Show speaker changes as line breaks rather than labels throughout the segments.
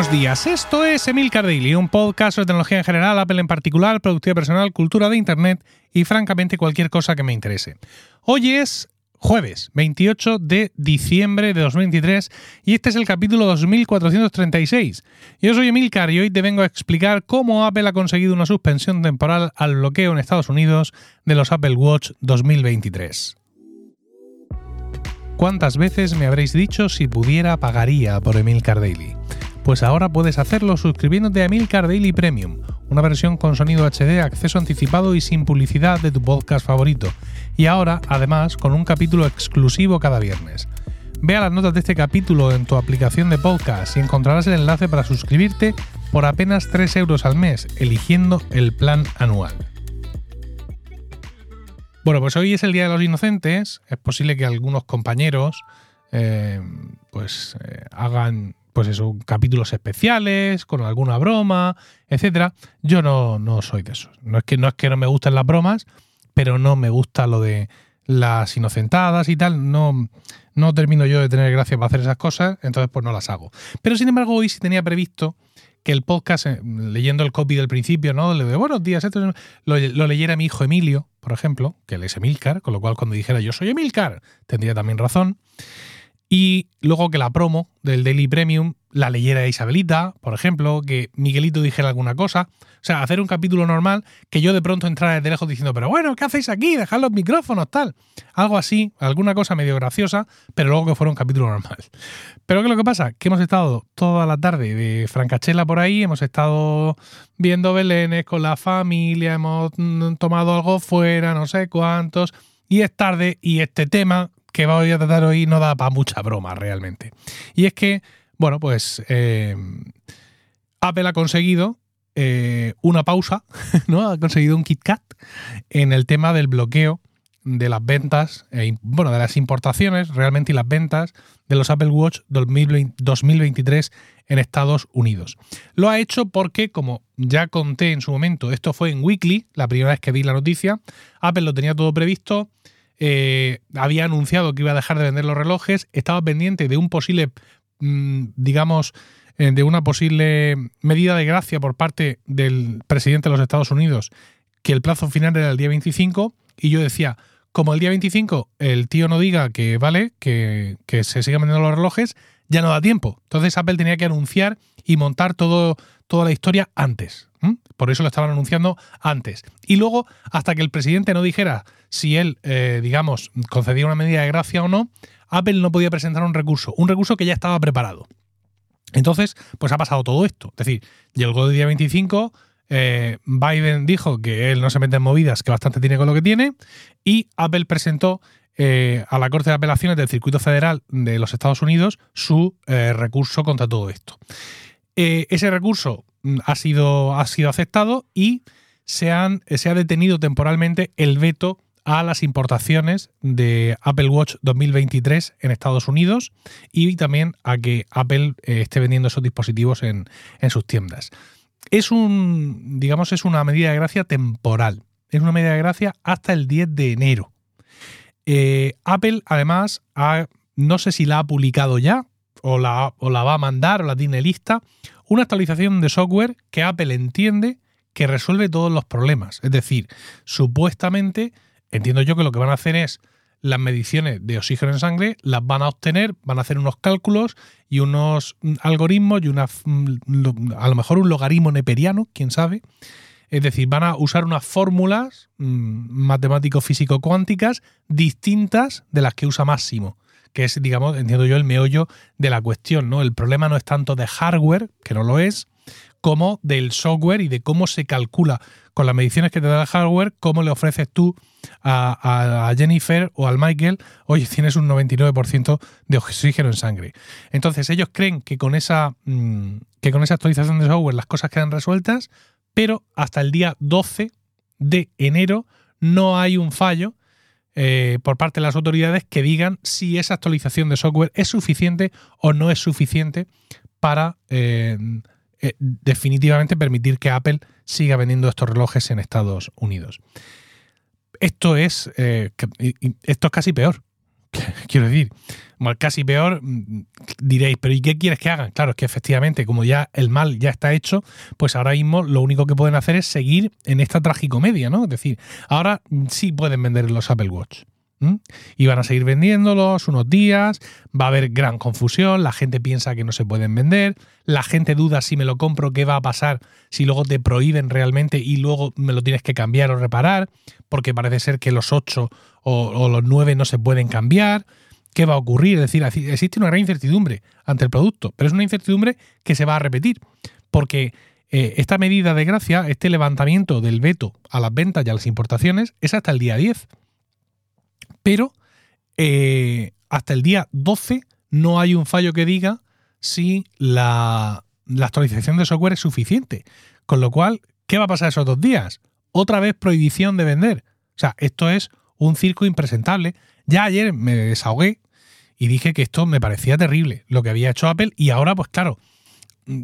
buenos días. Esto es Emilcar Daily, un podcast sobre tecnología en general, Apple en particular, productividad personal, cultura de Internet y francamente cualquier cosa que me interese. Hoy es jueves 28 de diciembre de 2023 y este es el capítulo 2436. Yo soy Emilcar y hoy te vengo a explicar cómo Apple ha conseguido una suspensión temporal al bloqueo en Estados Unidos de los Apple Watch 2023. ¿Cuántas veces me habréis dicho si pudiera pagaría por Emilcar Daily? Pues ahora puedes hacerlo suscribiéndote a Emilcar Daily Premium, una versión con sonido HD, acceso anticipado y sin publicidad de tu podcast favorito. Y ahora, además, con un capítulo exclusivo cada viernes. Ve a las notas de este capítulo en tu aplicación de podcast y encontrarás el enlace para suscribirte por apenas 3 euros al mes, eligiendo el plan anual. Bueno, pues hoy es el Día de los Inocentes. Es posible que algunos compañeros eh, pues eh, hagan pues eso, capítulos especiales, con alguna broma, etcétera. Yo no, no soy de esos. No es, que, no es que no me gusten las bromas, pero no me gusta lo de las inocentadas y tal. No, no termino yo de tener gracia para hacer esas cosas, entonces pues no las hago. Pero sin embargo, hoy sí tenía previsto que el podcast, eh, leyendo el copy del principio, ¿no? Le de buenos días, esto, lo, lo, leyera mi hijo Emilio, por ejemplo, que él es Emilcar, con lo cual cuando dijera yo soy Emilcar, tendría también razón. Y luego que la promo del Daily Premium la leyera Isabelita, por ejemplo, que Miguelito dijera alguna cosa. O sea, hacer un capítulo normal que yo de pronto entrara desde lejos diciendo, pero bueno, ¿qué hacéis aquí? Dejad los micrófonos, tal. Algo así, alguna cosa medio graciosa, pero luego que fuera un capítulo normal. Pero ¿qué es lo que pasa? Que hemos estado toda la tarde de Francachela por ahí, hemos estado viendo Belénes con la familia, hemos mm, tomado algo fuera, no sé cuántos, y es tarde y este tema que voy a tratar hoy no da para mucha broma realmente. Y es que, bueno, pues eh, Apple ha conseguido eh, una pausa, ¿no? Ha conseguido un KitKat en el tema del bloqueo de las ventas, eh, bueno, de las importaciones realmente y las ventas de los Apple Watch 2023 en Estados Unidos. Lo ha hecho porque, como ya conté en su momento, esto fue en Weekly, la primera vez que vi la noticia, Apple lo tenía todo previsto, eh, había anunciado que iba a dejar de vender los relojes, estaba pendiente de un posible, mm, digamos, eh, de una posible medida de gracia por parte del presidente de los Estados Unidos, que el plazo final era el día 25, y yo decía, como el día 25 el tío no diga que vale, que, se sigan vendiendo los relojes, ya no da tiempo. Entonces Apple tenía que anunciar y montar todo, toda la historia antes. Por eso lo estaban anunciando antes. Y luego, hasta que el presidente no dijera si él, eh, digamos, concedía una medida de gracia o no, Apple no podía presentar un recurso, un recurso que ya estaba preparado. Entonces, pues ha pasado todo esto. Es decir, llegó el día 25, eh, Biden dijo que él no se mete en movidas, que bastante tiene con lo que tiene, y Apple presentó eh, a la Corte de Apelaciones del Circuito Federal de los Estados Unidos su recurso contra todo esto. ese recurso ha sido, ha sido aceptado y se, han, se ha detenido temporalmente el veto a las importaciones de Apple Watch 2023 en Estados Unidos y también a que Apple eh, esté vendiendo esos dispositivos en, sus tiendas. Es un, digamos, es una medida de gracia temporal. Es una medida de gracia hasta el 10 de enero. Eh, Apple, además, no sé si la ha publicado ya o la, o la va a mandar o la tiene lista, una actualización de software que Apple entiende que resuelve todos los problemas. Es decir, supuestamente, entiendo yo que lo que van a hacer es las mediciones de oxígeno en sangre, las van a obtener, van a hacer unos cálculos y unos mm, algoritmos y una, mm, a lo mejor un logaritmo neperiano, quién sabe. Es decir, van a usar unas fórmulas mm, matemático-físico-cuánticas distintas de las que usa Máximo que es, digamos, entiendo yo, el meollo de la cuestión, ¿no? El problema no es tanto de hardware, que no lo es, como del software y de cómo se calcula con las mediciones que te da el hardware, cómo le ofreces tú a, Jennifer o al Michael, oye, tienes un 99% de oxígeno en sangre. Entonces ellos creen que con esa, mm, que con esa actualización de software las cosas quedan resueltas, pero hasta el día 12 de enero no hay un fallo eh, por parte de las autoridades que digan si esa actualización de software es suficiente o no es suficiente para eh, eh, definitivamente permitir que Apple siga vendiendo estos relojes en Estados Unidos. Esto es, esto es casi peor, Quiero decir, casi peor, mm, diréis, pero ¿y qué quieres que hagan? Claro, es que efectivamente, como ya el mal ya está hecho, pues ahora mismo lo único que pueden hacer es seguir en esta tragicomedia, ¿no? Es decir, ahora sí pueden vender los Apple Watch. Y van a seguir vendiéndolos unos días, va a haber gran confusión, la gente piensa que no se pueden vender, la gente duda si me lo compro, qué va a pasar si luego te prohíben realmente y luego me lo tienes que cambiar o reparar, porque parece ser que los 8 o, o los 9 no se pueden cambiar qué va a ocurrir. Es decir, existe una gran incertidumbre ante el producto, pero es una incertidumbre que se va a repetir, porque eh, esta medida de gracia, este levantamiento del veto a las ventas y a las importaciones, es hasta el día 10. Pero eh, hasta el día 12 no hay un fallo que diga si la, la actualización de software es suficiente. Con lo cual, ¿qué va a pasar esos dos días? Otra vez prohibición de vender. O sea, esto es un circo impresentable ya ayer me desahogué y dije que esto me parecía terrible, lo que había hecho Apple, y ahora, pues claro,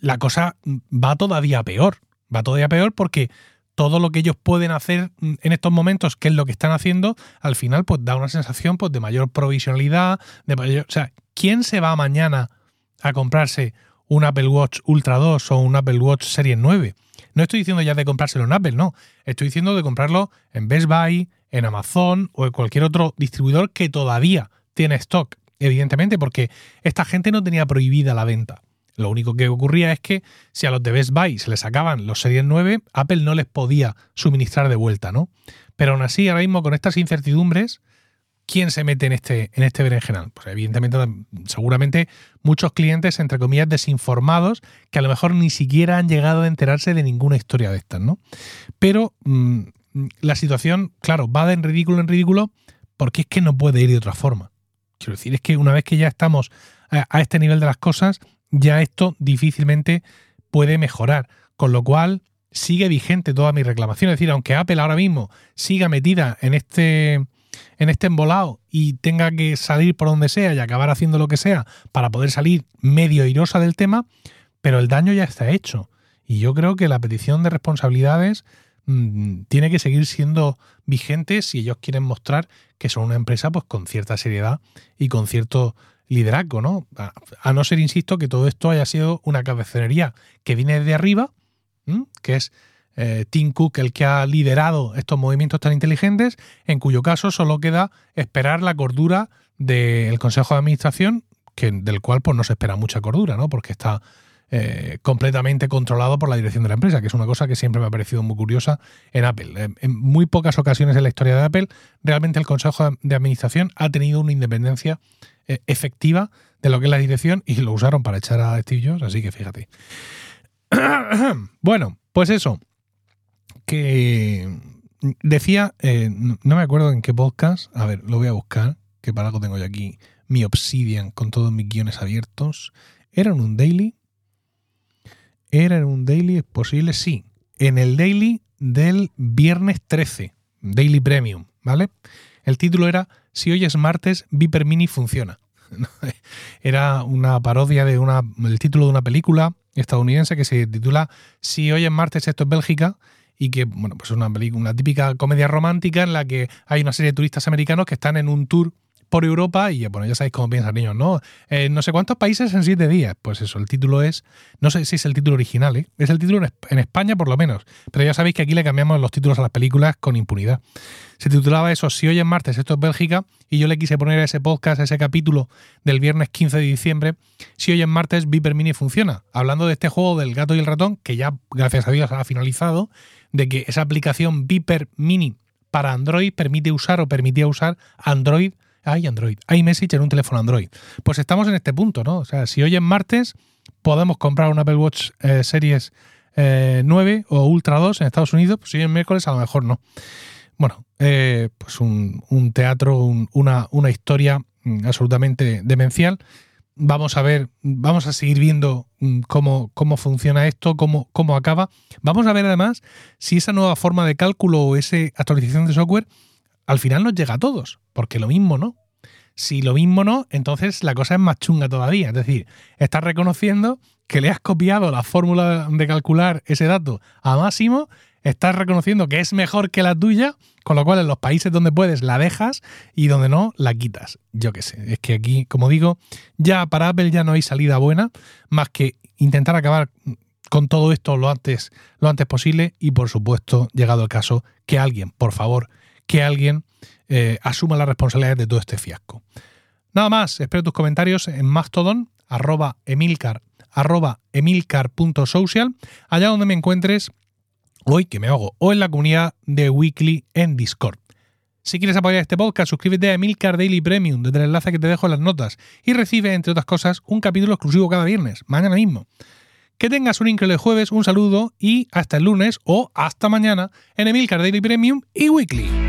la cosa va todavía peor. Va todavía peor porque todo lo que ellos pueden hacer en estos momentos, que es lo que están haciendo, al final pues da una sensación pues, de mayor provisionalidad, de mayor, o sea, ¿quién se va mañana a comprarse un Apple Watch Ultra 2 o un Apple Watch Series 9? No estoy diciendo ya de comprárselo en Apple, no. Estoy diciendo de comprarlo en Best Buy, en Amazon o en cualquier otro distribuidor que todavía tiene stock, evidentemente, porque esta gente no tenía prohibida la venta. Lo único que ocurría es que si a los de Best Buy se les sacaban los Series 9, Apple no les podía suministrar de vuelta, ¿no? Pero aún así, ahora mismo con estas incertidumbres, ¿quién se mete en este, en este berenjenal? Pues evidentemente, seguramente muchos clientes, entre comillas, desinformados, que a lo mejor ni siquiera han llegado a enterarse de ninguna historia de estas, ¿no? Pero mm, la situación, claro, va de en ridículo en ridículo porque es que no puede ir de otra forma. Quiero decir, es que una vez que ya estamos a, este nivel de las cosas, ya esto difícilmente puede mejorar. Con lo cual, sigue vigente toda mi reclamación. Es decir, aunque Apple ahora mismo siga metida en este, en este embolado y tenga que salir por donde sea y acabar haciendo lo que sea para poder salir medio irosa del tema, pero el daño ya está hecho. Y yo creo que la petición de responsabilidades Mm, tiene que seguir siendo vigente si ellos quieren mostrar que son una empresa pues con cierta seriedad y con cierto liderazgo, ¿no? A, no ser, insisto, que todo esto haya sido una cabezonería que viene de arriba, que es eh, Tim Cook el que ha liderado estos movimientos tan inteligentes, en cuyo caso solo queda esperar la cordura del Consejo de Administración, que, del cual pues no se espera mucha cordura, ¿no? Porque está eh, completamente controlado por la dirección de la empresa, que es una cosa que siempre me ha parecido muy curiosa en Apple. En muy pocas ocasiones en la historia de Apple, realmente el Consejo de Administración ha tenido una independencia eh, efectiva de lo que es la dirección y lo usaron para echar a Steve Jobs, así que fíjate. bueno, pues eso, que decía, eh, no me acuerdo en qué podcast, a ver, lo voy a buscar, que para algo tengo yo aquí mi Obsidian con todos mis guiones abiertos. Era un daily ¿Era en un daily? ¿Es posible? Sí. En el daily del viernes 13, Daily Premium, ¿vale? El título era Si hoy es martes, Viper Mini funciona. era una parodia de una, título de una película estadounidense que se titula Si hoy es martes, esto es Bélgica y que, bueno, pues es una, una típica comedia romántica en la que hay una serie de turistas americanos que están en un tour por Europa y bueno, ya sabéis cómo piensan niños, ¿no? Eh, no sé cuántos países en siete días. Pues eso, el título es, no sé si es el título original, ¿eh? es el título en, España por lo menos, pero ya sabéis que aquí le cambiamos los títulos a las películas con impunidad. Se titulaba eso, si hoy es martes, esto es Bélgica, y yo le quise poner a ese podcast, a ese capítulo del viernes 15 de diciembre, si hoy es martes, Viper Mini funciona. Hablando de este juego del gato y el ratón, que ya, gracias a Dios, ha finalizado, de que esa aplicación Viper Mini para Android permite usar o permitía usar Android hay Android, hay Message en un teléfono Android. Pues estamos en este punto, ¿no? O sea, si hoy es martes podemos comprar un Apple Watch eh, Series 9 eh, o Ultra 2 en Estados Unidos, pues si hoy es miércoles a lo mejor no. Bueno, eh, pues un, teatro, una, una, historia mm, absolutamente demencial. Vamos a ver, vamos a seguir viendo mm, cómo, cómo funciona esto, cómo, cómo acaba. Vamos a ver además si esa nueva forma de cálculo o esa actualización de software al final nos llega a todos, porque lo mismo no. Si lo mismo no, entonces la cosa es más chunga todavía. Es decir, estás reconociendo que le has copiado la fórmula de calcular ese dato a Máximo estás reconociendo que es mejor que la tuya, con lo cual en los países donde puedes la dejas y donde no la quitas. Yo qué sé, es que aquí, como digo, ya para Apple ya no hay salida buena más que intentar acabar con todo esto lo antes, lo antes posible y por supuesto, llegado el caso, que alguien, por favor, que alguien eh, asuma la responsabilidad de todo este fiasco. Nada más, espero tus comentarios en Mastodon, arroba emilcar, arroba emilcar.social, allá donde me encuentres hoy que me hago, o en la comunidad de Weekly en Discord. Si quieres apoyar este podcast, suscríbete a Emilcar Daily Premium desde el enlace que te dejo en las notas y recibe, entre otras cosas, un capítulo exclusivo cada viernes, mañana mismo. Que tengas un increíble jueves, un saludo y hasta el lunes o hasta mañana en Emilcar Daily Premium y Weekly.